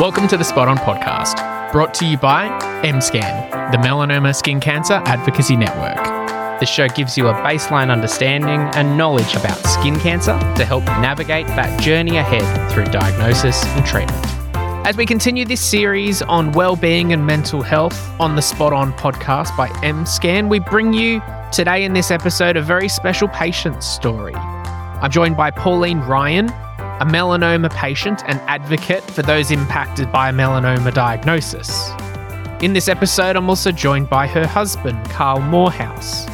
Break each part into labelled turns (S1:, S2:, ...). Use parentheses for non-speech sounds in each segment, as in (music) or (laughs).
S1: Welcome to the Spot On podcast, brought to you by MScan, the Melanoma Skin Cancer Advocacy Network. The show gives you a baseline understanding and knowledge about skin cancer to help navigate that journey ahead through diagnosis and treatment. As we continue this series on well-being and mental health on the Spot On podcast by MScan, we bring you today in this episode a very special patient story. I'm joined by Pauline Ryan, a melanoma patient and advocate for those impacted by a melanoma diagnosis. In this episode, I'm also joined by her husband, Carl Morehouse,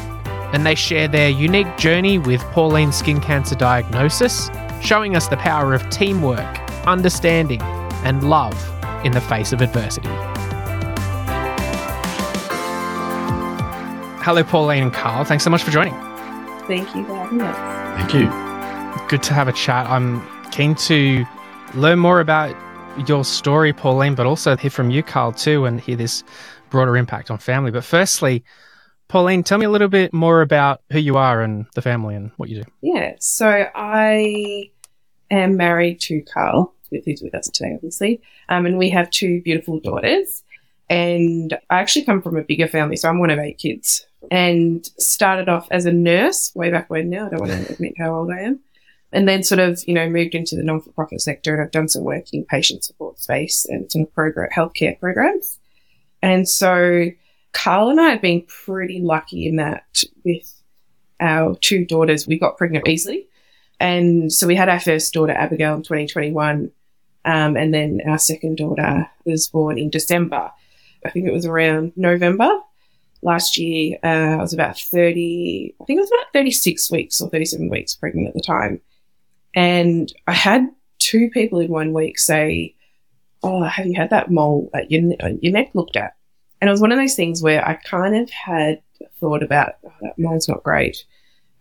S1: and they share their unique journey with Pauline's skin cancer diagnosis, showing us the power of teamwork, understanding, and love in the face of adversity. Hello, Pauline and Carl. Thanks so much for joining.
S2: Thank you for having us.
S3: Thank you.
S1: Good to have a chat. I'm keen to learn more about your story, Pauline, but also hear from you, Carl, too, and hear this broader impact on family. But firstly, Pauline, tell me a little bit more about who you are and the family and what you do.
S2: Yeah, so I am married to Carl, who's with us today, obviously, um, and we have two beautiful daughters. And I actually come from a bigger family, so I'm one of eight kids. And started off as a nurse way back when now. I don't want to (laughs) admit how old I am and then sort of, you know, moved into the non-for-profit sector and I've done some work in patient support space and some program, healthcare programs. And so Carl and I have been pretty lucky in that with our two daughters, we got pregnant easily. And so we had our first daughter, Abigail, in 2021. Um, and then our second daughter was born in December. I think it was around November last year. Uh, I was about 30, I think it was about 36 weeks or 37 weeks pregnant at the time. And I had two people in one week say, Oh, have you had that mole at your, your neck looked at? And it was one of those things where I kind of had thought about, oh, that mole's not great.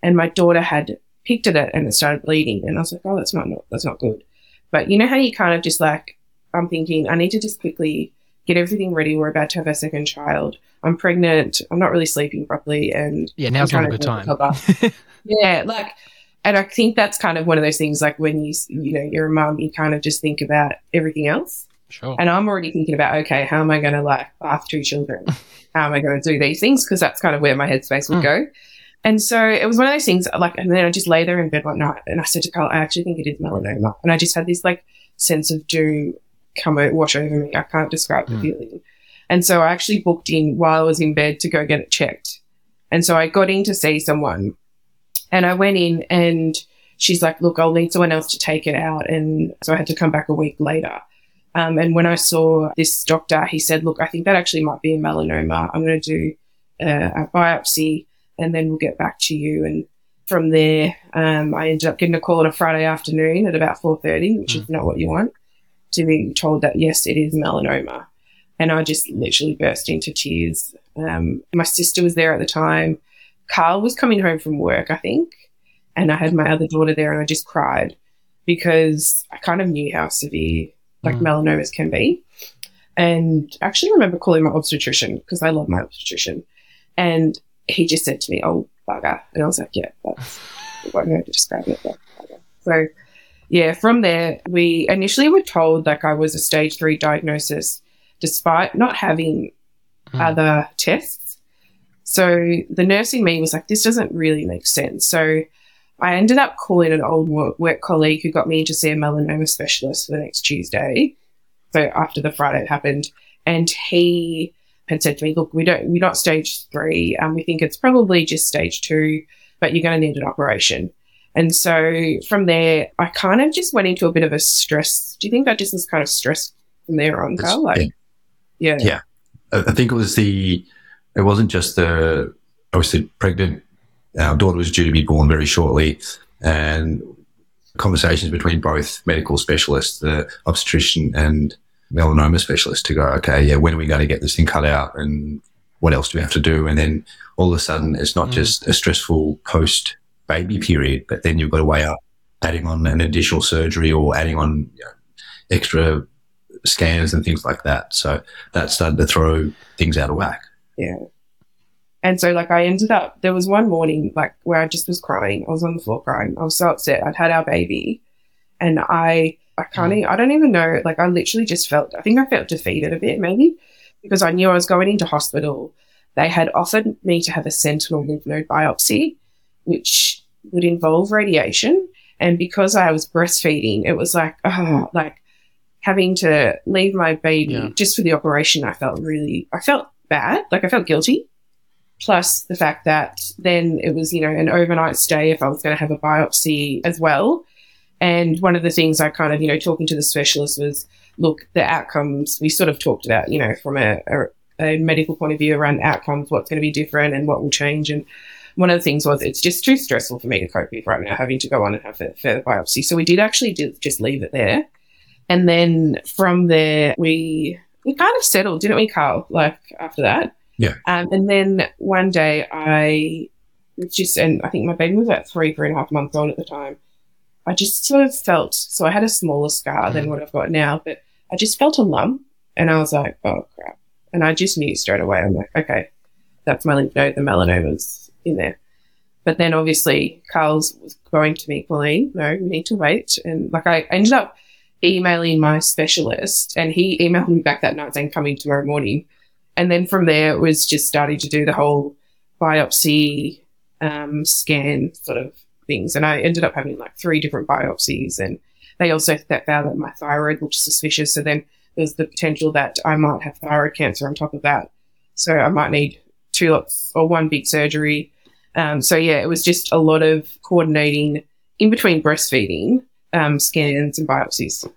S2: And my daughter had picked at it and it started bleeding. And I was like, oh, that's not, not that's not good. But you know how you kind of just like, I'm thinking, I need to just quickly get everything ready. We're about to have a second child. I'm pregnant. I'm not really sleeping properly. And
S1: yeah, now's not a good time. (laughs)
S2: yeah, like and I think that's kind of one of those things like when you, you know, you're a mom, you kind of just think about everything else.
S1: Sure.
S2: And I'm already thinking about, okay, how am I going to like bath two children? how am I going to do these things? Because that's kind of where my headspace would mm. go. And so it was one of those things like, and then I just lay there in bed one night and I said to Carl, I actually think it is melanoma. And I just had this like sense of doom come wash over me. I can't describe mm. the feeling. And so I actually booked in while I was in bed to go get it checked. And so I got in to see someone and I went in and she's like, look, I'll need someone else to take it out. And so I had to come back a week later. Um, and when I saw this doctor, he said, look, I think that actually might be a melanoma. I'm going to do uh, a biopsy and then we'll get back to you. And from there, um, I ended up getting a call on a Friday afternoon at about 4.30, which mm. is not what you want, to be told that, yes, it is melanoma. And I just literally burst into tears. Um, my sister was there at the time. Carl was coming home from work, I think, and I had my other daughter there, and I just cried because I kind of knew how severe like mm. melanomas can be. And I actually remember calling my obstetrician because I love my obstetrician. And he just said to me, Oh, bugger. And I was like, Yeah, that's what I'm going to describe it. So, yeah, from there, we initially were told like I was a stage three diagnosis despite not having mm. other tests. So the nurse in me was like, this doesn't really make sense. So I ended up calling an old work colleague who got me to see a melanoma specialist for the next Tuesday. So after the Friday it happened, and he had said to me, "Look, we don't, we're not stage three, and um, we think it's probably just stage two, but you're going to need an operation." And so from there, I kind of just went into a bit of a stress. Do you think that just was kind of stress from there on, Carl? Like,
S3: yeah, yeah. I think it was the it wasn't just the obviously pregnant. Our daughter was due to be born very shortly, and conversations between both medical specialists, the obstetrician and melanoma specialist, to go, okay, yeah, when are we going to get this thing cut out, and what else do we have to do? And then all of a sudden, it's not mm. just a stressful post baby period, but then you've got to weigh up adding on an additional surgery or adding on you know, extra scans and things like that. So that started to throw things out of whack.
S2: Yeah. And so, like, I ended up, there was one morning, like, where I just was crying. I was on the floor crying. I was so upset. I'd had our baby and I I can't, e- mm. I don't even know. Like, I literally just felt, I think I felt defeated a bit, maybe, because I knew I was going into hospital. They had offered me to have a sentinel lymph node biopsy, which would involve radiation. And because I was breastfeeding, it was like, oh, like having to leave my baby
S1: Yeah.
S2: just for the operation. I felt really, I felt bad. Like I felt guilty. Plus the fact that then it was, you know, an overnight stay if I was going to have a biopsy as well. And one of the things I kind of, you know, talking to the specialist was, look, the outcomes we sort of talked about, you know, from a, a, a medical point of view around outcomes, what's going to be different and what will change. And one of the things was it's just too stressful for me to cope with right now, having to go on and have a further biopsy. So we did actually do, just leave it there. And then from there, we we kind of settled, didn't we, Carl? Like after that.
S3: Yeah.
S2: Um, and then one day I just, and I think my baby was about three, three and a half months old at the time. I just sort of felt, so I had a smaller scar than what I've got now, but I just felt a lump and I was like, oh crap. And I just knew straight away. I'm like, okay, that's my lymph node. The melanoma's in there. But then obviously Carl's was going to me, Pauline, no, we need to wait. And like I ended up emailing my specialist and he emailed me back that night saying coming tomorrow morning. And then from there it was just starting to do the whole biopsy um, scan sort of things. And I ended up having like three different biopsies and they also found that my thyroid looked suspicious. So then there's the potential that I might have thyroid cancer on top of that. So I might need two lots or one big surgery. Um, so yeah, it was just a lot of coordinating in between breastfeeding, um, scans and biopsies.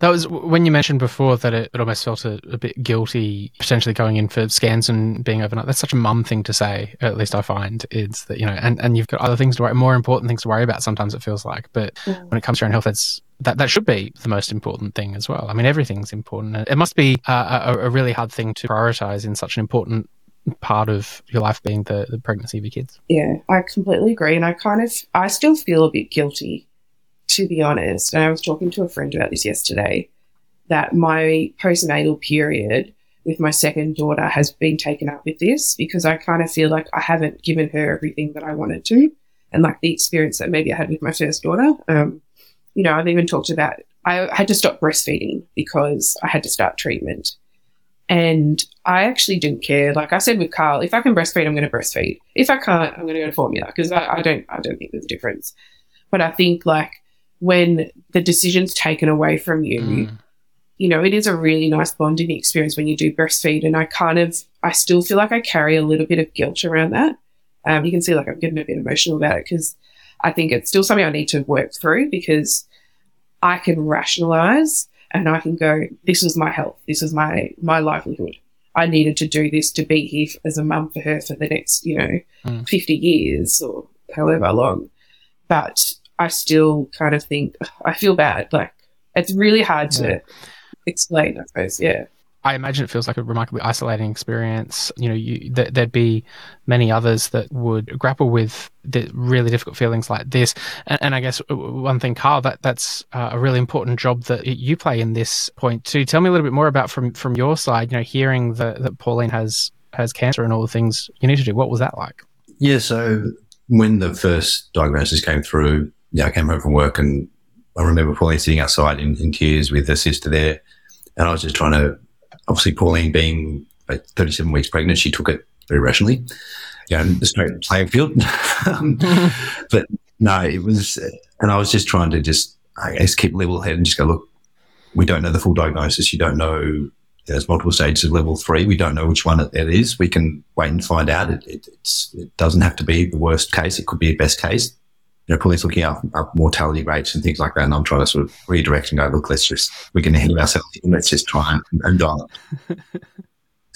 S1: That was when you mentioned before that it, it almost felt a, a bit guilty potentially going in for scans and being overnight. That's such a mum thing to say, at least I find. It's that, you know, and, and you've got other things to worry, more important things to worry about sometimes it feels like. But
S2: Mm.
S1: when it comes to your own health, that's, that, that should be the most important thing as well. I mean, everything's important. It must be uh, a, a really hard thing to prioritize in such an important part of your life being the, the pregnancy of your kids.
S2: Yeah, I completely agree. And I kind of, I still feel a bit guilty, to be honest. And I was talking to a friend about this yesterday that my postnatal period with my second daughter has been taken up with this because I kind of feel like I haven't given her everything that I wanted to and like the experience that maybe I had with my first daughter. Um, you know, I've even talked about I had to stop breastfeeding because I had to start treatment. And I actually didn't care. Like I said with Carl, if I can breastfeed, I'm going to breastfeed. If I can't, I'm going to go to formula because I, I don't, I don't think there's a difference. But I think like when the decision's taken away from you,
S1: Mm.
S2: you know, it is a really nice bonding experience when you do breastfeed. And I kind of, I still feel like I carry a little bit of guilt around that. Um, you can see like I'm getting a bit emotional about it because I think it's still something I need to work through because I can rationalize and I can go, this was my health. This was my, my livelihood. I needed to do this to be here as a mum for her for the next, you know,
S1: Mm.
S2: 50 years or however long. But I still kind of think, (sighs) I feel bad. Like it's really hard to
S1: Yeah.
S2: explain, I suppose. Yeah.
S1: I imagine it feels like a remarkably isolating experience. You know, you, th- there'd be many others that would grapple with the really difficult feelings like this. And, and I guess uh, one thing, Carl, that that's uh, a really important job that you play in this point too. Tell me a little bit more about from from your side. You know, hearing the, that Pauline has has cancer and all the things you need to do. What was that like?
S3: Yeah, so when the first diagnosis came through, yeah, I came home from work and I remember Pauline sitting outside in, in tears with her sister there. And I was just trying to, obviously, Pauline being about 37 weeks pregnant, she took it very rationally. Yeah, and the straight playing field. (laughs) But no, it was, and I was just trying to just, I guess, keep level head and just go, look, we don't know the full diagnosis. You don't know there's multiple stages of level three. We don't know which one it is. We can wait and find out. It, it, it doesn't have to be the worst case. It could be a best case. You know, Pauline's looking up, up mortality rates and things like that. And I'm trying to sort of redirect and go, look, let's just, we're going to heal ourselves. Let's just try and, and dial (laughs) it.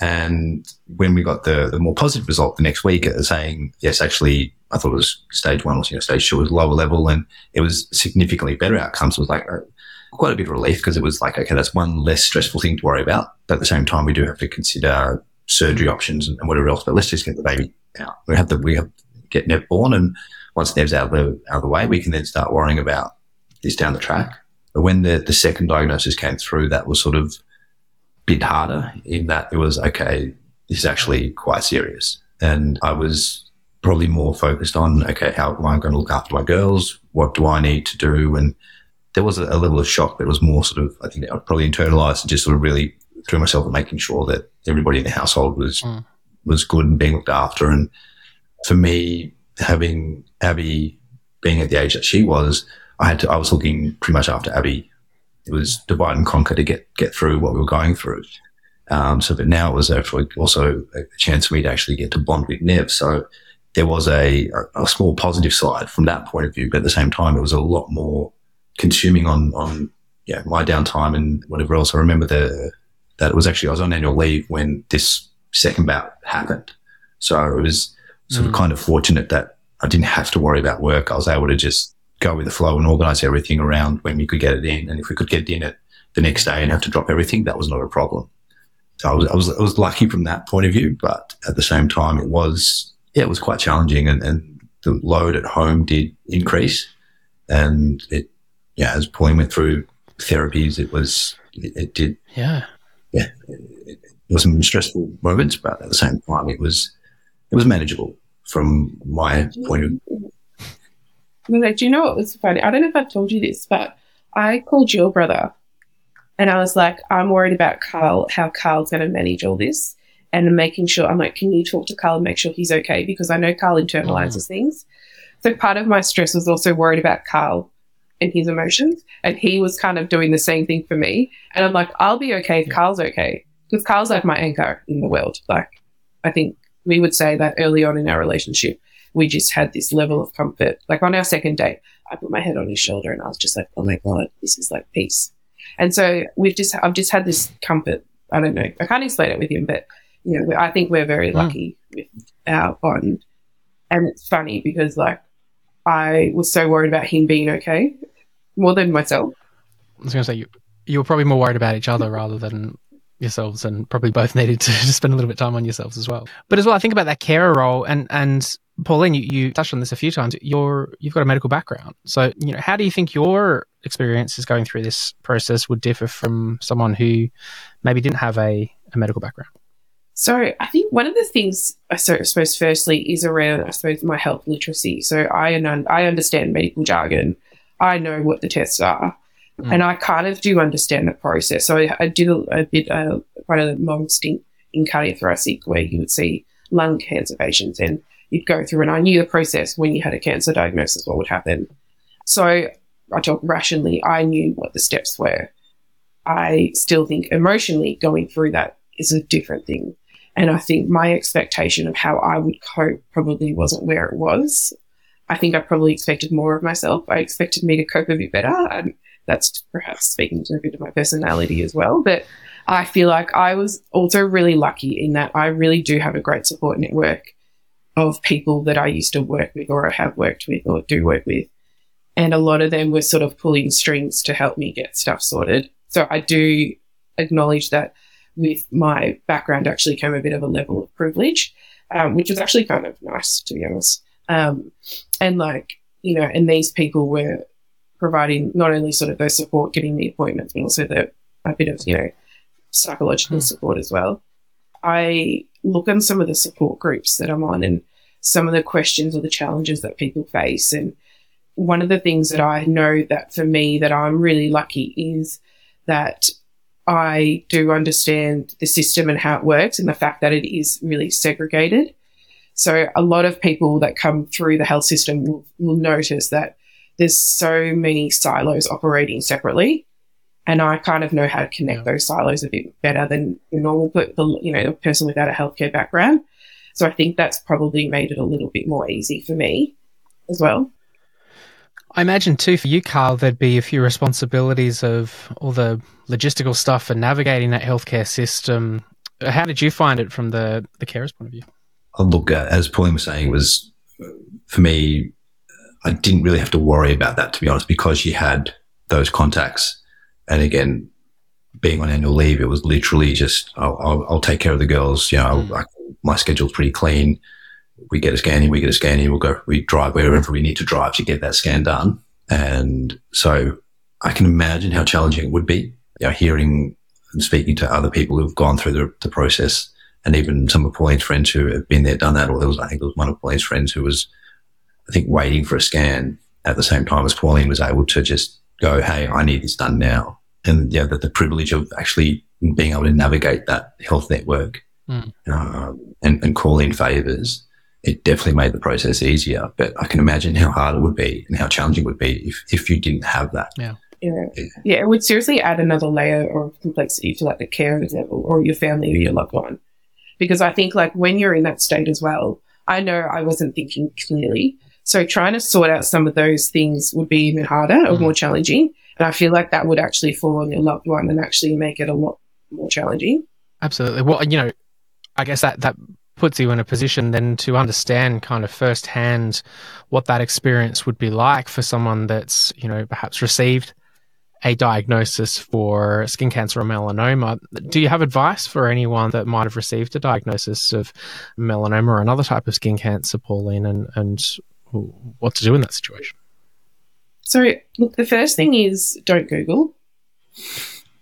S3: and when we got the, the more positive result the next week, uh, saying, yes, actually, I thought it was stage one, was, you know, stage two was lower level and it was significantly better outcomes. It was like, uh, quite a bit of relief because it was like, okay, that's one less stressful thing to worry about. But at the same time, we do have to consider surgery options and, and whatever else. But let's just get the baby out. We have to we have get Nev born, and once Nev's out of the out of the way, we can then start worrying about this down the track. But when the the second diagnosis came through, that was sort of a bit harder in that it was okay. This is actually quite serious, and I was probably more focused on okay, how am I going to look after my girls? What do I need to do? And there was a, a, level of shock, but it was more sort of, I think I probably internalized and just sort of really threw myself at making sure that everybody in the household was, mm. was good and being looked after. And for me, having Abby being at the age that she was, I had to, I was looking pretty much after Abby. It was divide and conquer to get, get through what we were going through. Um, so, but now it was also a chance for me to actually get to bond with Nev. So there was a, a small positive side from that point of view, but at the same time, it was a lot more consuming on, on, yeah, my downtime and whatever else. I remember the, that it was actually, I was on annual leave when this second bout happened. So it was sort mm. of kind of fortunate that I didn't have to worry about work. I was able to just go with the flow and organize everything around when we could get it in. And if we could get it in it the next day and have to drop everything, that was not a problem. So I was, I was, I was lucky from that point of view, but at the same time, it was, yeah, it was quite challenging and, and the load at home did increase. And it, yeah, as Pauline went through therapies, it was, it, it did.
S1: Yeah.
S3: Yeah. It, it, was some stressful moments, but at the same time, it was, it was manageable from my point of view.
S2: Like, do you know what was funny? I don't know if I've told you this, but I called your brother and I was like, I'm worried about Carl, how Carl's going to manage all this and making sure I'm like, can you talk to Carl and make sure he's okay? Because I know Carl internalizes mm. things. So part of my stress was also worried about Carl and his emotions. And he was kind of doing the same thing for me. And I'm like, I'll be okay if. Carl's okay. Because Carl's like my anchor in the world. Like, I think we would say that early on in our relationship, we just had this level of comfort. Like on our second date, I put my head on his shoulder and I was just like, oh my God, this is like peace. And so we've just, I've just had this comfort. I don't know. I can't explain it with him, but you know, I think we're very hmm. lucky mm. with our bond. And it's funny because like I was so worried about him being okay more than myself.
S1: I was going to say you, you were probably more worried about each other rather than yourselves and probably both (laughs) needed to spend a little bit of time on yourselves as well. But as well, I think about that carer role and, and Pauline, you, you touched on this a few times. You're you've got a medical background, so you know how do you think your experiences going through this process would differ from someone who maybe didn't have a, a medical background?
S2: So I think one of the things I suppose firstly is around I suppose my health literacy. So I I understand medical jargon. I know what the tests are, mm. and I kind of do understand the process. So I, I did a, a bit uh, quite a long stint in cardiothoracic where you would see lung cancer patients and you'd go through. And I knew the process when you had a cancer diagnosis, what would happen. So I talk rationally, I knew what the steps were. I still think emotionally going through that is a different thing. And I think my expectation of how I would cope probably wasn't where it was. I think I probably expected more of myself. I expected me to cope a bit better. And that's perhaps speaking to a bit of my personality as well. But I feel like I was also really lucky in that I really do have a great support network of people that I used to work with or have worked with or do work with. And a lot of them were sort of pulling strings to help me get stuff sorted. So I do acknowledge that with my background actually came a bit of a level of privilege, um, which was actually kind of nice, to be honest. Um, and like, you know, and these people were providing not only sort of the support, getting the appointments, but also the, a bit of, you know, psychological mm. support as well. I look on some of the support groups that I'm on and some of the questions or the challenges that people face. And one of the things that I know that for me that I'm really lucky is that I do understand the system and how it works and the fact that it is really segregated. So a lot of people that come through the health system will, will notice that there's so many silos operating separately and I kind of know how to connect those silos a bit better than the normal, the, you know, the person without a healthcare background. So I think that's probably made it a little bit more easy for me as well.
S1: I imagine too for you, Carl, there'd be a few responsibilities of all the logistical stuff and navigating that healthcare system. How did you find it from the the carer's point of view?
S3: Look, uh, as Pauline was saying, it was for me, I didn't really have to worry about that to be honest, because she had those contacts and again, being on annual leave, it was literally just, I'll, I'll, I'll take care of the girls. You know, mm. I, my schedule's pretty clean. We get a scanning, we get a scan scanning, we'll go, we drive wherever we need to drive to get that scan done. And so I can imagine how challenging it would be, you know, hearing and speaking to other people who've gone through the, the process and even some of Pauline's friends who have been there, done that, or there was, I think there was one of Pauline's friends who was, I think, waiting for a scan at the same time as Pauline was able to just go, hey, I need this done now. And yeah, the, the privilege of actually being able to navigate that health network
S1: Mm.
S3: um, and, and call in favors, it definitely made the process easier. But I can imagine how hard it would be and how challenging it would be if, if you didn't have that.
S2: Yeah.
S3: Yeah.
S2: Yeah, it would seriously add another layer of complexity to like the care level or your family or your loved one. Because I think like when you're in that state as well, I know I wasn't thinking clearly. So trying to sort out some of those things would be even harder or
S1: Mm.
S2: more challenging. And I feel like that would actually fall on your loved one and actually make it a lot more challenging.
S1: Absolutely. Well, you know, I guess that that puts you in a position then to understand kind of firsthand what that experience would be like for someone that's you know perhaps received a diagnosis for skin cancer or melanoma. Do you have advice for anyone that might have received a diagnosis of melanoma or another type of skin cancer, Pauline, and, and what to do in that situation?
S2: So look, the first thing is don't Google.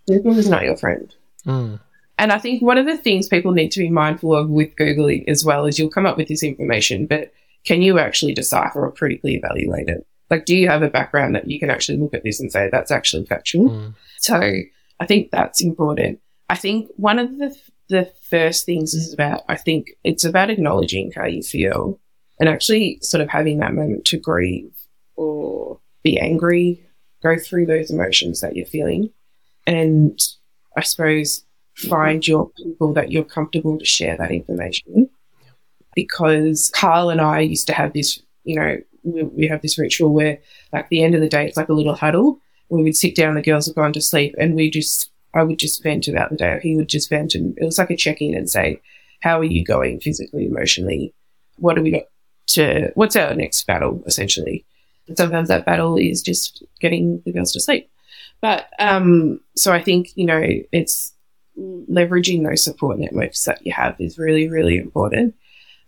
S2: Google is not your friend.
S1: Mm.
S2: And I think one of the things people need to be mindful of with Googling as well is you'll come up with this information, but can you actually decipher or critically evaluate it? Like, do you have a background that you can actually look at this and say that's actually factual?
S1: Mm.
S2: So I think that's important. I think one of the the first things is about I think it's about acknowledging how you feel and actually sort of having that moment to grieve or be angry, go through those emotions that you're feeling, and I suppose find your people that you're comfortable to share that information. Because Carl and I used to have this, you know, we, we have this ritual where, like, the end of the day, it's like a little huddle. We would sit down, the girls have gone to sleep, and we just, I would just vent about the day, he would just vent, and it was like a check in and say, How are you going physically, emotionally? What do we to, what's our next battle, essentially? And sometimes that battle is just getting the girls to sleep. But um, so I think, you know, it's leveraging those support networks that you have is really, really important.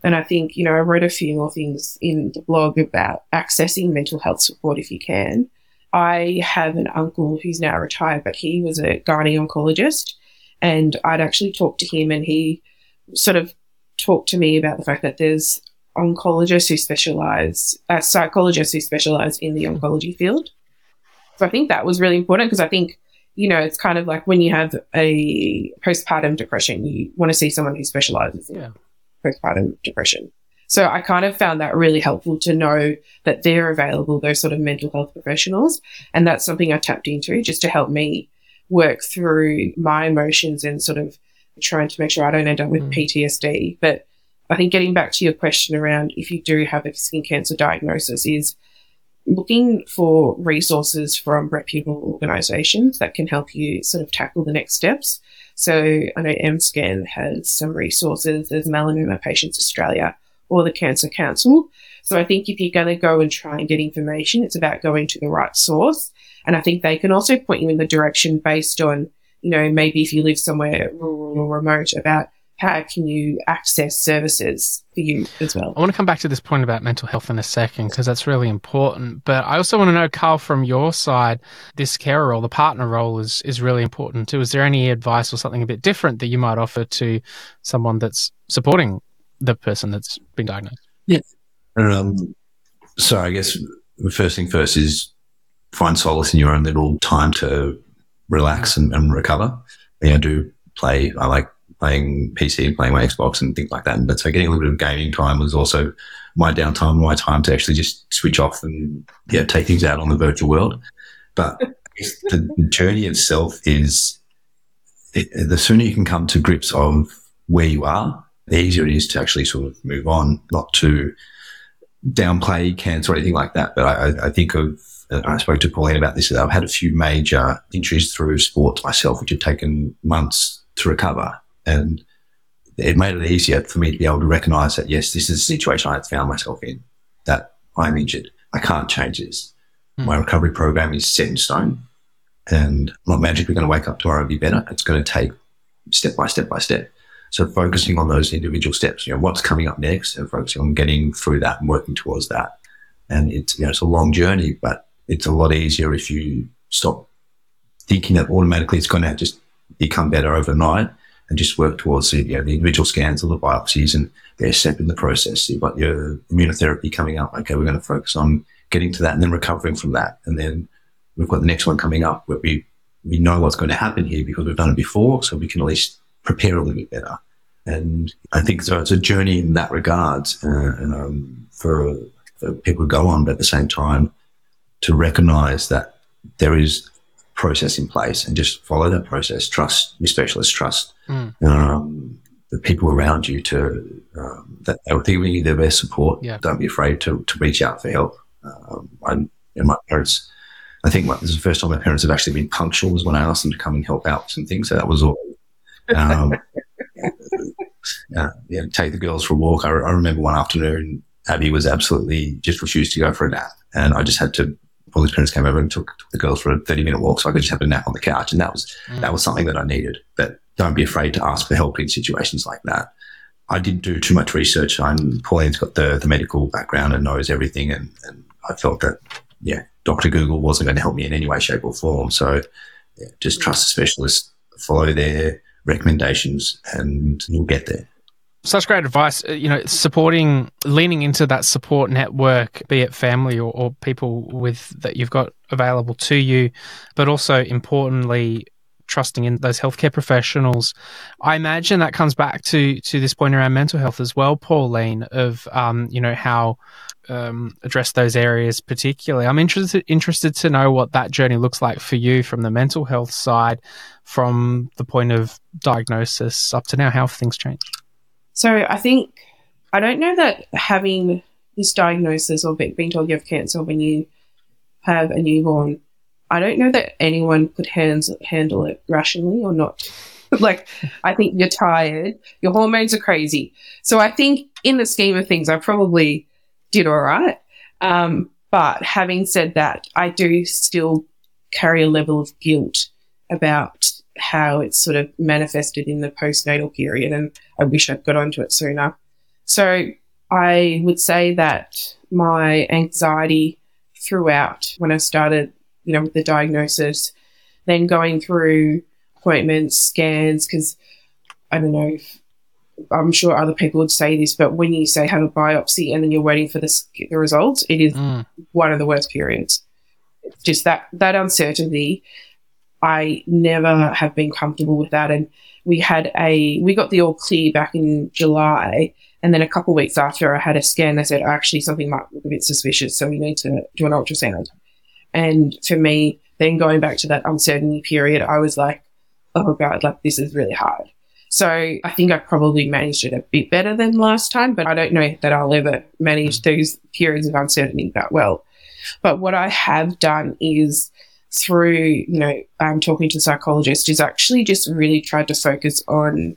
S2: And I think, you know, I wrote a few more things in the blog about accessing mental health support if you can. I have an uncle who's now retired, but he was a gynae oncologist. And I'd actually talked to him and he sort of talked to me about the fact that there's oncologists who specialize, uh, psychologists who specialize in the oncology field. So I think that was really important because I think, you know, it's kind of like when you have a postpartum depression, you want to see someone who specializes in
S1: Yeah.
S2: postpartum depression. So I kind of found that really helpful to know that they're available, those sort of mental health professionals. And that's something I tapped into just to help me work through my emotions and sort of trying to make sure I don't end up with
S1: Mm.
S2: PTSD. But I think getting back to your question around if you do have a skin cancer diagnosis is looking for resources from reputable organizations that can help you sort of tackle the next steps. So I know MScan has some resources. There's Melanoma Patients Australia or the Cancer Council. So I think if you're going to go and try and get information, it's about going to the right source. And I think they can also point you in the direction based on, you know, maybe if you live somewhere rural or remote about how can you access services for you as well.
S1: I want to come back to this point about mental health in a second because that's really important. But I also want to know, Carl, from your side, this carer role, the partner role, is is really important too. Is there any advice or something a bit different that you might offer to someone that's supporting the person that's been diagnosed? Yeah.
S3: Um, so I guess the first thing first is find solace in your own little time to relax and, and recover. Yeah, I do play. I like playing PC and playing my Xbox and things like that. But so getting a little bit of gaming time was also my downtime, my time to actually just switch off and yeah, take things out on the virtual world. But the journey itself is it, the sooner you can come to grips of where you are, the easier it is to actually sort of move on, not to downplay cancer or anything like that. But I, I think of, I spoke to Pauline about this. I've had a few major injuries through sports myself, which have taken months to recover. And it made it easier for me to be able to recognize that, yes, this is a situation I found myself in, that I'm injured. I can't change this.
S1: Hmm.
S3: My recovery program is set in stone and not magically going to wake up tomorrow and be better. It's going to take step by step by step. So focusing on those individual steps, you know, what's coming up next and focusing on getting through that and working towards that. And it's, you know, it's a long journey, but it's a lot easier if you stop thinking that automatically it's going to just become better overnight and just work towards the, you know, the individual scans or the biopsies and they're a step in the process. You've got your immunotherapy coming up. Okay, we're going to focus on getting to that and then recovering from that. And then we've got the next one coming up where we, we know what's going to happen here because we've done it before. So we can at least prepare a little bit better. And I think so it's a journey in that regard uh, um, for, for people to go on, but at the same time to recognize that there is process in place and just follow that process. Trust your specialist, trust mm. um, the people around you to um, that they will give you their best support.
S1: Yeah.
S3: Don't be afraid to, to reach out for help. Um, I, and my parents, I think this is the first time my parents have actually been punctual was when I asked them to come and help out with some things. So that was all. Um, (laughs) uh, yeah, take the girls for a walk. I, I remember one afternoon, Abby was absolutely just refused to go for a nap, and I just had to all his parents came over and took, took, the girls for a 30 minute walk so I could just have a nap on the couch. And that was, mm. that was something that I needed. But don't be afraid to ask for help in situations like that. I didn't do too much research. I'm, Pauline's got the, the medical background and knows everything. And, and I felt that, yeah, Dr. Google wasn't going to help me in any way, shape or form. So yeah, just trust the specialist, follow their recommendations and you'll get there
S1: such great advice. Uh, you know, supporting, leaning into that support network, be it family or, or people with that you've got available to you, but also importantly, trusting in those healthcare professionals. I imagine that comes back to to this point around mental health as well, Pauline, of um, you know how um, address those areas particularly. I'm interested interested to know what that journey looks like for you from the mental health side, from the point of diagnosis up to now. How have things changed?
S2: So I think I don't know that having this diagnosis or being told you have cancer when you have a newborn, I don't know that anyone could hands, handle it rationally or not. (laughs) like, I think you're tired, your hormones are crazy. So I think in the scheme of things, I probably did all right. Um, but having said that, I do still carry a level of guilt about how it's sort of manifested in the postnatal period. And I wish I'd got onto it sooner. So I would say that my anxiety throughout when I started, you know, with the diagnosis, then going through appointments, scans, because I don't know if I'm sure other people would say this, but when you say have a biopsy and then you're waiting for the, the results, it is mm. one of the worst periods. It's Just that that uncertainty I never have been comfortable with that. And we had a, we got the all clear back in July. And then a couple weeks after I had a scan, they said, actually, something might look a bit suspicious. So we need to do an ultrasound. And for me, then going back to that uncertainty period, I was like, oh God, like this is really hard. So I think I probably managed it a bit better than last time, but I don't know that I'll ever manage those periods of uncertainty that well. But what I have done is through, you know, um, talking to psychologists is actually just really tried to focus on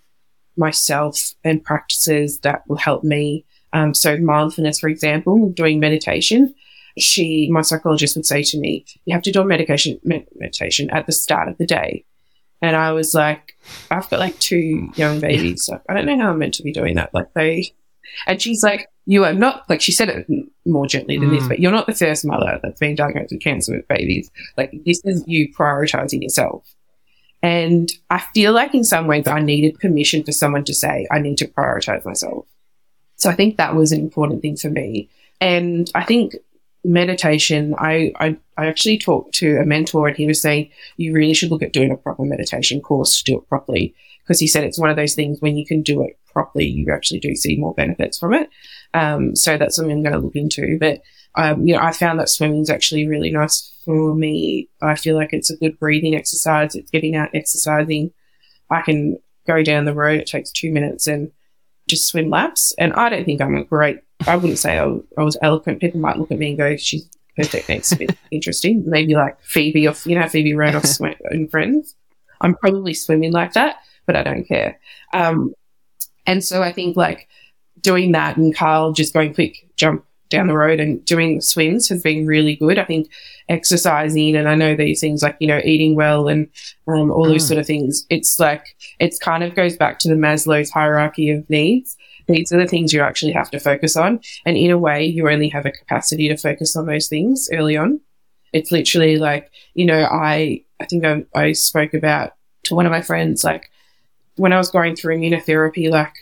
S2: myself and practices that will help me. Um, so mindfulness, for example, doing meditation, she, my psychologist would say to me, you have to do a medication, med- meditation at the start of the day. And I was like, I've got like two young babies. So I don't know how I'm meant to be doing that. Like they, and she's like, you are not, like she said it more gently than mm. this, but you're not the first mother that's been diagnosed with cancer with babies. Like this is you prioritizing yourself. And I feel like in some ways I needed permission for someone to say, I need to prioritize myself. So I think that was an important thing for me. And I think meditation, I, I, I actually talked to a mentor and he was saying, you really should look at doing a proper meditation course to do it properly. Because he said it's one of those things when you can do it properly, you actually do see more benefits from it. Um, so that's something I'm going to look into. But, um, you know, I found that swimming is actually really nice for me. I feel like it's a good breathing exercise. It's getting out exercising. I can go down the road. It takes two minutes and just swim laps. And I don't think I'm a great, I wouldn't say I, I was eloquent. People might look at me and go, she's, her technique's a bit (laughs) interesting. Maybe like Phoebe or, you know, Phoebe Randolph (laughs) in Friends. I'm probably swimming like that, but I don't care. Um, and so I think like doing that and Carl just going quick jump down the road and doing swims has been really good. I think exercising and I know these things like, you know, eating well and um, all those mm. sort of things. It's like, it's kind of goes back to the Maslow's hierarchy of needs. These are the things you actually have to focus on. And in a way, you only have a capacity to focus on those things early on. It's literally like, you know, I, I think I, I spoke about to one of my friends, like when I was going through immunotherapy, like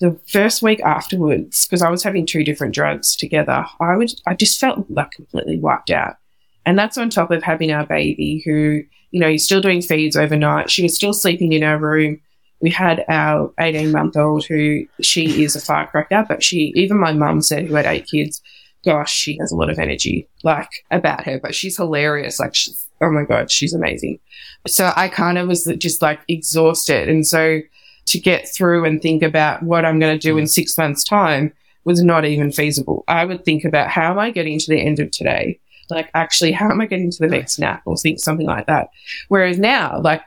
S2: the first week afterwards, because I was having two different drugs together, I would I just felt like completely wiped out. And that's on top of having our baby who, you know, is still doing feeds overnight. She was still sleeping in our room. We had our 18 month old who she is a firecracker, but she, even my mum said, who had eight kids, gosh, she has a lot of energy, like about her, but she's hilarious. Like, she's, oh my God, she's amazing. So I kind of was just like exhausted. And so to get through and think about what I'm going to do in six months' time was not even feasible. I would think about how am I getting to the end of today? Like, actually, how am I getting to the next nap or think something like that? Whereas now, like,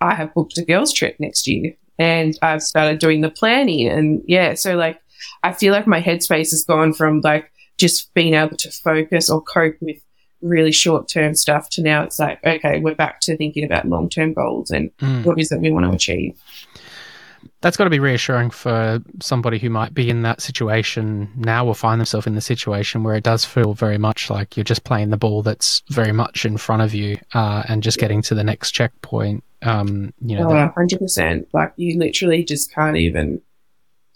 S2: I have booked a girls' trip next year and I've started doing the planning. And yeah, so like, I feel like my headspace has gone from like just being able to focus or cope with really short term stuff to now it's like, okay, we're back to thinking about long term goals and
S1: Mm.
S2: what is it we want to achieve.
S1: That's got to be reassuring for somebody who might be in that situation now or find themselves in the situation where it does feel very much like you're just playing the ball that's very much in front of you uh, and just getting to the next checkpoint. Um, you know,
S2: Oh,
S1: that-
S2: 100%. Like, you literally just can't even.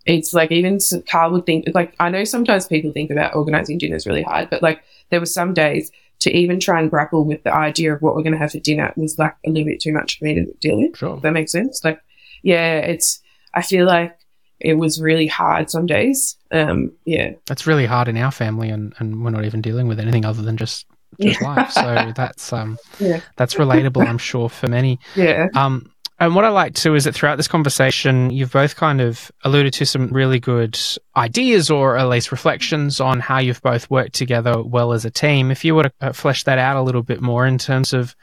S2: It's like, even Carl would think, like, I know sometimes people think about organizing dinners really hard, but like, there were some days to even try and grapple with the idea of what we're going to have for dinner was like a little bit too much for me to deal with.
S1: sure.
S2: If that makes sense. Like, yeah, it's, I feel like it was really hard some days. Um, yeah.
S1: That's really hard in our family, and, and we're not even dealing with anything other than just just life. So (laughs) that's um,
S2: Yeah.
S1: that's relatable, I'm sure, for many.
S2: Yeah.
S1: Um, and what I like too is that throughout this conversation, you've both kind of alluded to some really good ideas or at least reflections on how you've both worked together well as a team. If you were to uh, flesh that out a little bit more in terms of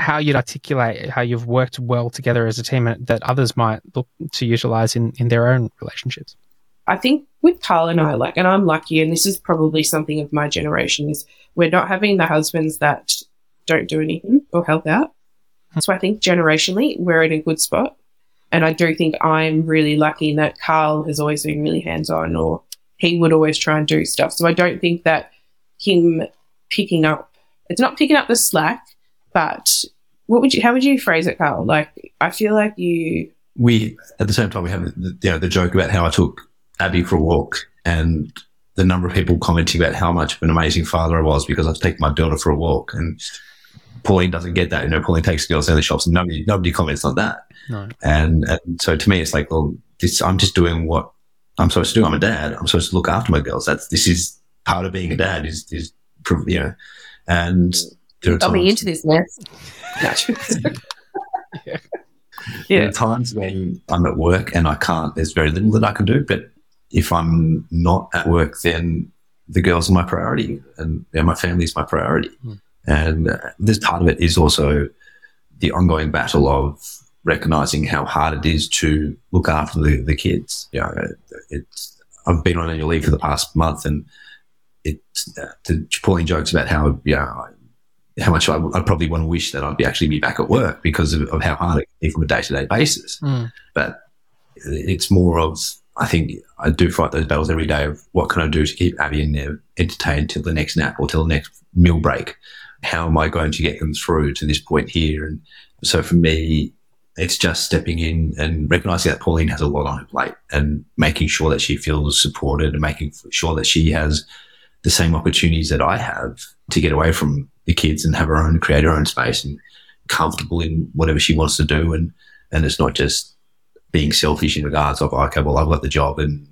S1: how you'd articulate how you've worked well together as a team and that others might look to utilize in, in their own relationships.
S2: I think with Carl and I, like, and I'm lucky, and this is probably something of my generation, is we're not having the husbands that don't do anything or help out. Hmm. So I think generationally, we're in a good spot. And I do think I'm really lucky in that Carl has always been really hands on, or he would always try and do stuff. So I don't think that him picking up, it's not picking up the slack, but what would you, how would you phrase it, Carl? Like, I feel like you,
S3: we at the same time we have the, you know the joke about how I took Abby for a walk and the number of people commenting about how much of an amazing father I was because I was taking my daughter for a walk. And Pauline doesn't get that. You know Pauline takes girls down the shops and nobody nobody comments on that.
S1: No.
S3: and, and so to me it's like well this I'm just doing what I'm supposed to do. I'm a dad. I'm supposed to look after my girls. That's this is part of being a dad is is you know and there
S2: got me into this mess.
S3: There
S2: Yeah.
S3: are times when I'm at work and I can't, there's very little that I can do. But if I'm not at work, then the girls are my priority and yeah, my family is my priority.
S1: Mm.
S3: And uh, this part of it is also the ongoing battle of recognizing how hard it is to look after the, the kids. You know, it's, I've been on annual leave for the past month and it's uh, to Pauline jokes about how, you know, how much I, I probably want to wish that I'd be actually be back at work because of, of how hard it can be from a day to day basis.
S1: Mm.
S3: But it's more of, I think I do fight those battles every day of what can I do to keep Abby and Nev entertained till the next nap or till the next meal break? How am I going to get them through to this point here? And so for me, it's just stepping in and recognizing that Pauline has a lot on her plate and making sure that she feels supported and making sure that she has the same opportunities that I have to get away from the kids and have her own, create her own space and comfortable in whatever she wants to do. And, and it's not just being selfish in regards of, okay, well, I've got the job and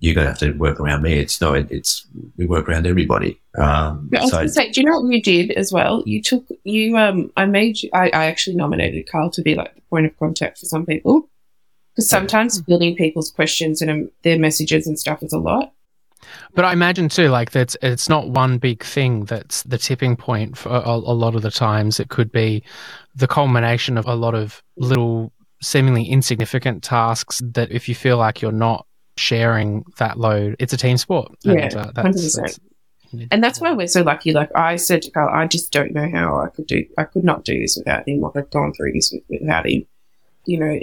S3: you're going to have to work around me. It's no, it, it's, we work around everybody. Um,
S2: I was
S3: so
S2: gonna say, do you know what you did as well? You took you um I made you I, I actually nominated Carl to be like the point of contact for some people. Because sometimes fielding people's questions and um, their messages and stuff is a lot.
S1: But I imagine too, like that's it's not one big thing that's the tipping point for a, a lot of the times. It could be the culmination of a lot of little, seemingly insignificant tasks that if you feel like you're not sharing that load, it's a team sport.
S2: Yeah,
S1: uh, that's,
S2: 100%.
S1: that's-
S2: And that's why we're so lucky. Like I said to Carl, I just don't know how I could do I could not do this without him. Like I've gone through this without him. You know,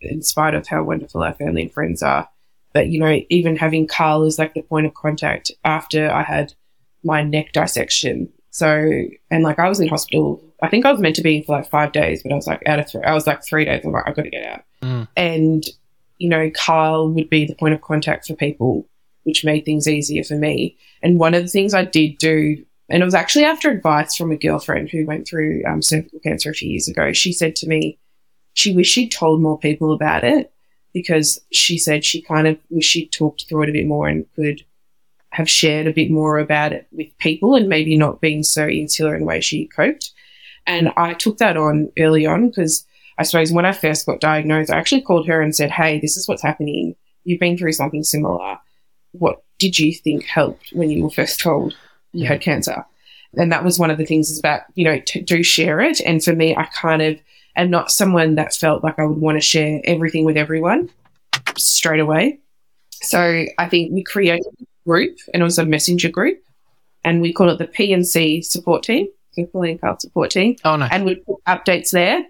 S2: in spite of how wonderful our family and friends are. But you know, even having Carl as like the point of contact after I had my neck dissection. So and like I was in hospital. I think I was meant to be for like five days, but I was like out of three. I was like three days. I'm like I've got to get out.
S1: Mm.
S2: And you know, Carl would be the point of contact for people, which made things easier for me. And one of the things I did do And it was actually after advice from a girlfriend who went through um, cervical cancer a few years ago. She said to me, she wished she'd told more people about it because she said she kind of wish she'd talked through it a bit more and could have shared a bit more about it with people and maybe not being so insular in the way she coped. And I took that on early on because I suppose when I first got diagnosed, I actually called her and said, Hey, this is what's happening. You've been through something similar. What did you think helped when you were first told you had cancer? And that was one of the things is about, you know, to do share it. And for me, I kind of am not someone that felt like I would want to share everything with everyone straight away. So I think we created a group and it was a messenger group and we call it the PNC support team, Pauline Carl support team.
S1: Oh, no.
S2: And we'd put updates there.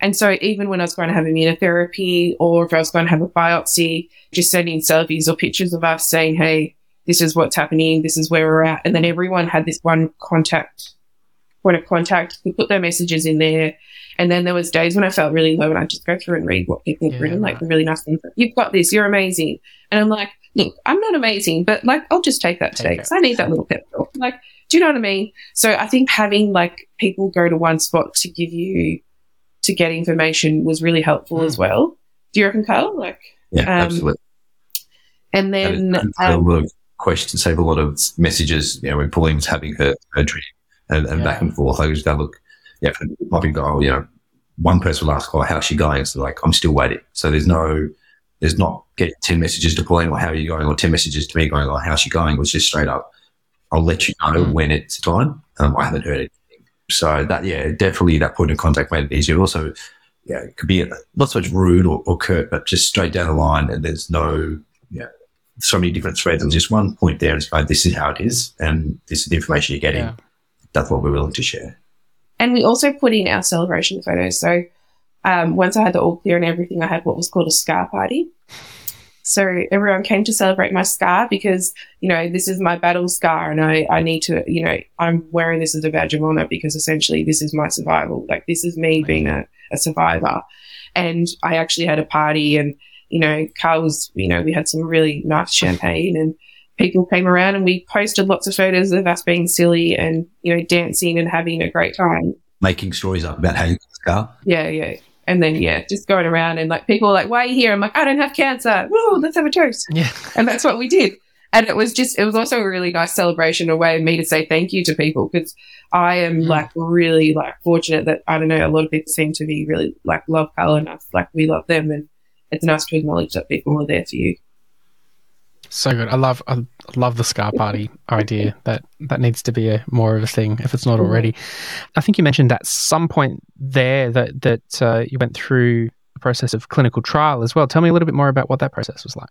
S2: And so even when I was going to have immunotherapy or if I was going to have a biopsy, just sending selfies or pictures of us saying, Hey, this is what's happening. This is where we're at. And then everyone had this one contact, point of contact. We put their messages in there. And then there was days when I felt really low and I'd just go through and read what people have
S1: Yeah,
S2: written, like
S1: right.
S2: the really nice things. You've got this. You're amazing. And I'm like, look, I'm not amazing, but like, I'll just take that today because I need that little pep talk. Like, do you know what I mean? So I think having like people go to one spot to give you, to get information was really helpful
S1: Mm.
S2: as well. Do you reckon, Carl? Like,
S3: Yeah,
S2: Um,
S3: absolutely.
S2: and then,
S3: and, and
S2: um,
S3: a lot of questions, save a lot of messages. You know, when Pauline was having her surgery and, and back and forth, I was go look, yeah, be go, you know, one person will ask, "Oh, how's she going?" So like, I'm still waiting. So there's no, there's not get ten messages to Pauline or how are you going, or ten messages to me going, "Oh, how's she going?" It was just straight up. I'll let you know
S1: Mm.
S3: when it's time. Um, I haven't heard anything. So that, yeah, definitely that point of contact made it easier. Also, yeah, it could be not so much rude or, or curt, but just straight down the line, and there's no, yeah, so many different threads. There's just one point there. It's like this is how it is, and this is the information you're getting.
S1: Yeah.
S3: That's what we're willing to share.
S2: And we also put in our celebration photos. So um, once I had the all clear and everything, I had what was called a scar party. So everyone came to celebrate my scar because, you know, this is my battle scar and I, I need to, you know, I'm wearing this as a badge of honor because essentially this is my survival. Like this is me being a, a survivor. And I actually had a party and, you know, Carl was, you know, we had some really nice champagne and people came around and we posted lots of photos of us being silly and, you know, dancing and having a great time.
S3: Making stories up about how you got the scar.
S2: Yeah, yeah. And then, yeah, just going around and like people are like, why are you here? I'm like, I don't have cancer. Woo, let's have a toast.
S1: Yeah.
S2: And that's what we did. And it was just, it was also a really nice celebration, a way of me to say thank you to people because I am
S1: Mm.
S2: like really like fortunate that I don't know, a lot of people seem to be really like love Carl enough. Like we love them and it's nice to acknowledge that people are there for you.
S1: So good. I love I love the scar party idea. That that needs to be a more of a thing if it's not already. I think you mentioned at some point there that that uh, you went through the process of clinical trial as well. Tell me a little bit more about what that process was like.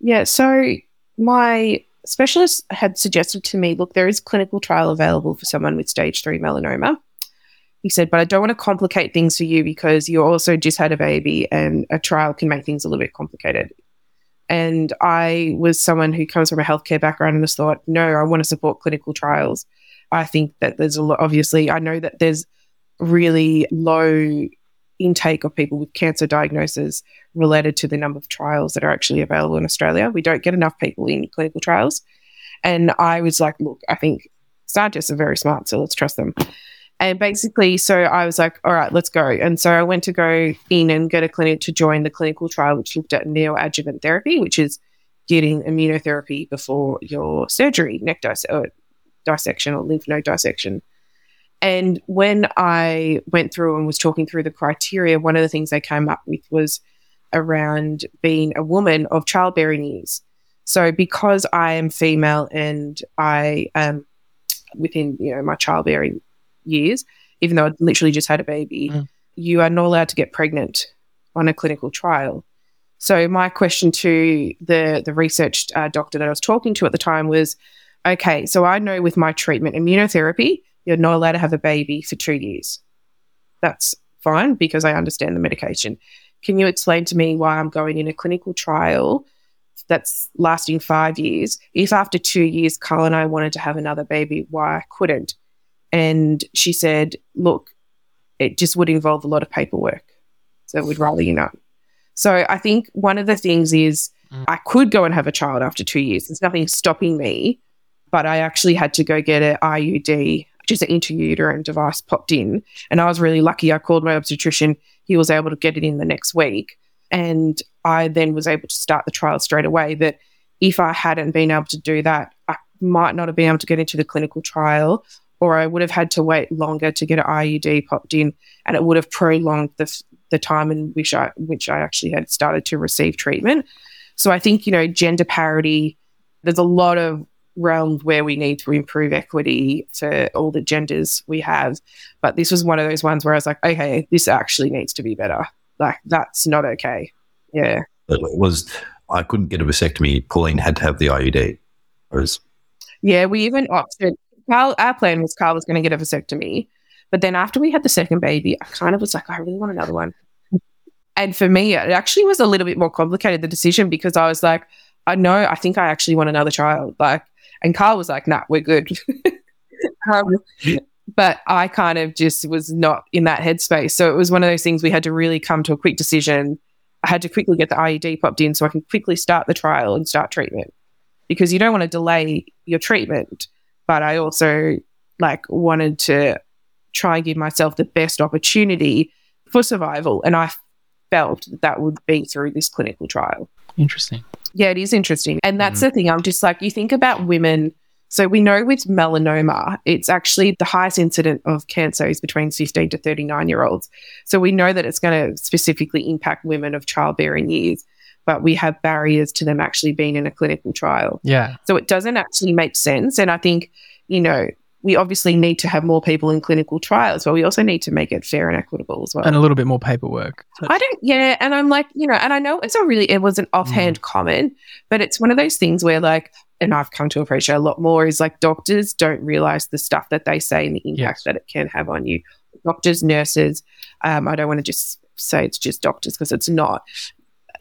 S2: Yeah, so my specialist had suggested to me, look, there is clinical trial available for someone with stage three melanoma. He said, but I don't want to complicate things for you because you also just had a baby and a trial can make things a little bit complicated. And I was someone who comes from a healthcare background and just thought, no, I want to support clinical trials. I think that there's a lot, obviously, I know that there's really low intake of people with cancer diagnosis related to the number of trials that are actually available in Australia. We don't get enough people in clinical trials. And I was like, look, I think scientists are very smart, so let's trust them. And basically, so I was like, all right, let's go. And so I went to go in and get a clinic to join the clinical trial, which looked at neoadjuvant therapy, which is getting immunotherapy before your surgery, neck dis- or dissection or lymph node dissection. And when I went through and was talking through the criteria, one of the things they came up with was around being a woman of childbearing years. So because I am female and I am within, you know, my childbearing years, even though I'd literally just had a baby,
S1: Mm.
S2: you are not allowed to get pregnant on a clinical trial. So my question to the the research uh, doctor that I was talking to at the time was, okay, so I know with my treatment immunotherapy, you're not allowed to have a baby for two years. That's fine because I understand the medication. Can you explain to me why I'm going in a clinical trial that's lasting five years? If after two years, Carl and I wanted to have another baby, why I couldn't? And she said, look, it just would involve a lot of paperwork. So we'd rather you not. So I think one of the things is
S1: Mm.
S2: I could go and have a child after two years. There's nothing stopping me. but I actually had to go get an IUD, which is an intrauterine device popped in. And I was really lucky. I called my obstetrician. He was able to get it in the next week. And I then was able to start the trial straight away. But if I hadn't been able to do that, I might not have been able to get into the clinical trial, or I would have had to wait longer to get an IUD popped in, and it would have prolonged the, the time in which I which I actually had started to receive treatment. So I think you know gender parity. There's a lot of realms where we need to improve equity for all the genders we have, but this was one of those ones where I was like, okay, this actually needs to be better. Like that's not okay. Yeah,
S3: it was. I couldn't get a vasectomy. Pauline had to have the IUD. Whereas,
S2: yeah, we even opted. Carl, our plan was Carl was going to get a vasectomy, but then after we had the second baby, I kind of was like, I really want another one. And for me, it actually was a little bit more complicated, the decision, because I was like, I know, I think I actually want another child. Like, and Carl was like, nah, we're good. (laughs) um, but I kind of just was not in that headspace. So it was one of those things we had to really come to a quick decision. I had to quickly get the IUD popped in so I can quickly start the trial and start treatment because you don't want to delay your treatment. But I also like wanted to try and give myself the best opportunity for survival. And I felt that, that would be through this clinical trial.
S1: Interesting.
S2: Yeah, it is interesting. And that's mm. the thing. I'm just like, you think about women. So we know with melanoma, it's actually the highest incident of cancer is between 15 to 39 year olds. So we know that it's going to specifically impact women of childbearing years, but we have barriers to them actually being in a clinical trial.
S1: Yeah.
S2: So it doesn't actually make sense. And I think, you know, we obviously need to have more people in clinical trials, but we also need to make it fair and equitable as well.
S1: And a little bit more paperwork.
S2: I don't, yeah. And I'm like, you know, and I know it's a really, it was an offhand mm. comment, but it's one of those things where, like, and I've come to appreciate a lot more is like doctors don't realize the stuff that they say and the impact yes. that it can have on you. Doctors, nurses, um, I don't want to just say it's just doctors because it's not.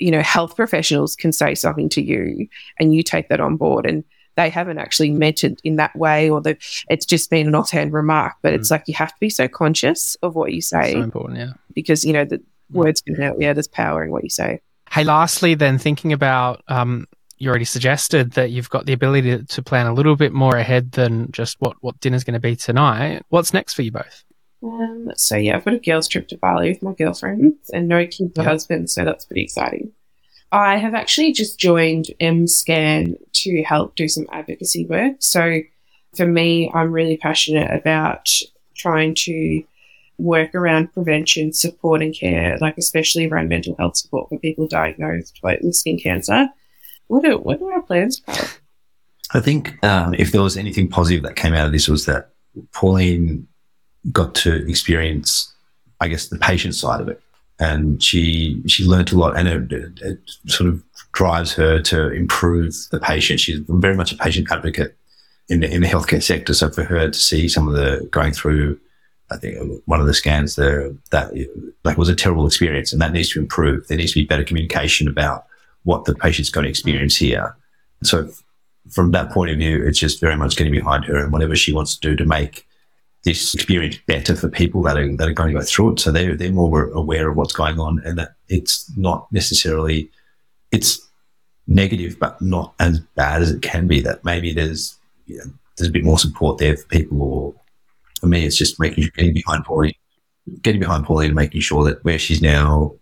S2: You know, health professionals can say something to you and you take that on board. And they haven't actually meant it in that way or that it's just been an offhand remark. But mm. it's like you have to be so conscious of what you say.
S1: So important, yeah.
S2: Because, you know, the words can help. Yeah, there's power in what you say.
S1: Hey, lastly, then thinking about, um, you already suggested that you've got the ability to, to plan a little bit more ahead than just what, what dinner's going to be tonight. What's next for you both?
S2: Um, so yeah, I've got a girls' trip to Bali with my girlfriends and no kids or husband, so that's pretty exciting. I have actually just joined MScan to help do some advocacy work. So for me, I'm really passionate about trying to work around prevention, support, and care, like especially around mental health support for people diagnosed with skin cancer. What are, what are our plans, Carl?
S3: I think um, if there was anything positive that came out of this was that Pauline got to experience, I guess, the patient side of it and she she learned a lot, and it, it, it, sort of drives her to improve the patient. She's very much a patient advocate in the, in the healthcare sector. So for her to see some of the going through, I think one of the scans there that like was a terrible experience, and that needs to improve. There needs to be better communication about what the patient's going to experience here. So from that point of view, it's just very much getting behind her and whatever she wants to do to make this experience better for people that are that are going to go through it. So they're they're more aware of what's going on, and that it's not necessarily it's negative, but not as bad as it can be. That maybe there's you know, there's a bit more support there for people. Or for me, it's just making sure getting behind Pauline, getting behind Pauline, and making sure that where she's now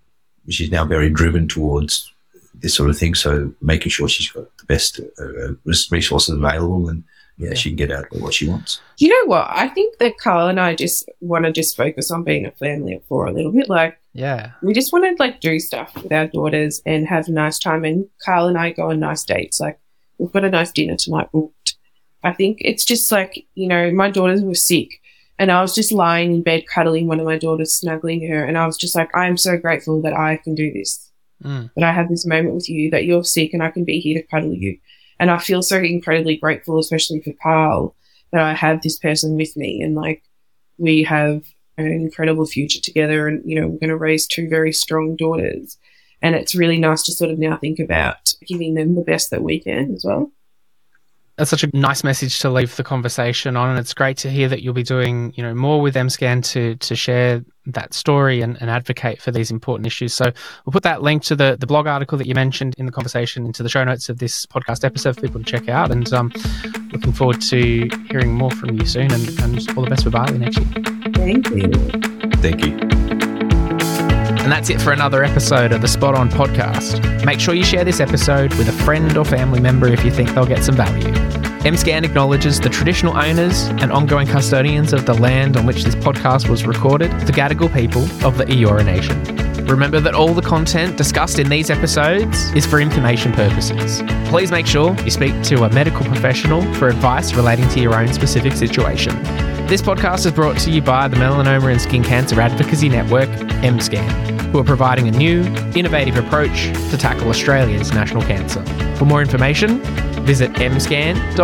S3: she's now very driven towards this sort of thing. So making sure she's got the best uh, resources available and yeah, she can get out what she wants.
S2: You know what? I think that Carl and I just want to just focus on being a family for a little bit. Like,
S1: yeah,
S2: we just want to like do stuff with our daughters and have a nice time. And Carl and I go on nice dates. Like, we've got a nice dinner tonight booked. I think it's just like you know, my daughters were sick. And I was just lying in bed, cuddling one of my daughters, snuggling her. And I was just like, I am so grateful that I can do this. Mm. That I have this moment with you, that you're sick and I can be here to cuddle you. And I feel so incredibly grateful, especially for Carl, that I have this person with me and like we have an incredible future together and, you know, we're going to raise two very strong daughters. And it's really nice to sort of now think about giving them the best that we can as well.
S1: That's such a nice message to leave the conversation on, and it's great to hear that you'll be doing, you know, more with MScan to to share that story and, and advocate for these important issues. So we'll put that link to the, the blog article that you mentioned in the conversation into the show notes of this podcast episode for people to check out. And um, looking forward to hearing more from you soon, and, and all the best for Bali next year.
S2: Thank you.
S3: Thank you.
S1: And that's it for another episode of the Spot On podcast. Make sure you share this episode with a friend or family member if you think they'll get some value. MScan acknowledges the traditional owners and ongoing custodians of the land on which this podcast was recorded, the Gadigal people of the Eora Nation. Remember that all the content discussed in these episodes is for information purposes. Please make sure you speak to a medical professional for advice relating to your own specific situation. This podcast is brought to you by the Melanoma and Skin Cancer Advocacy Network, MScan, who are providing a new, innovative approach to tackle Australia's national cancer. For more information, visit mscan.org.au.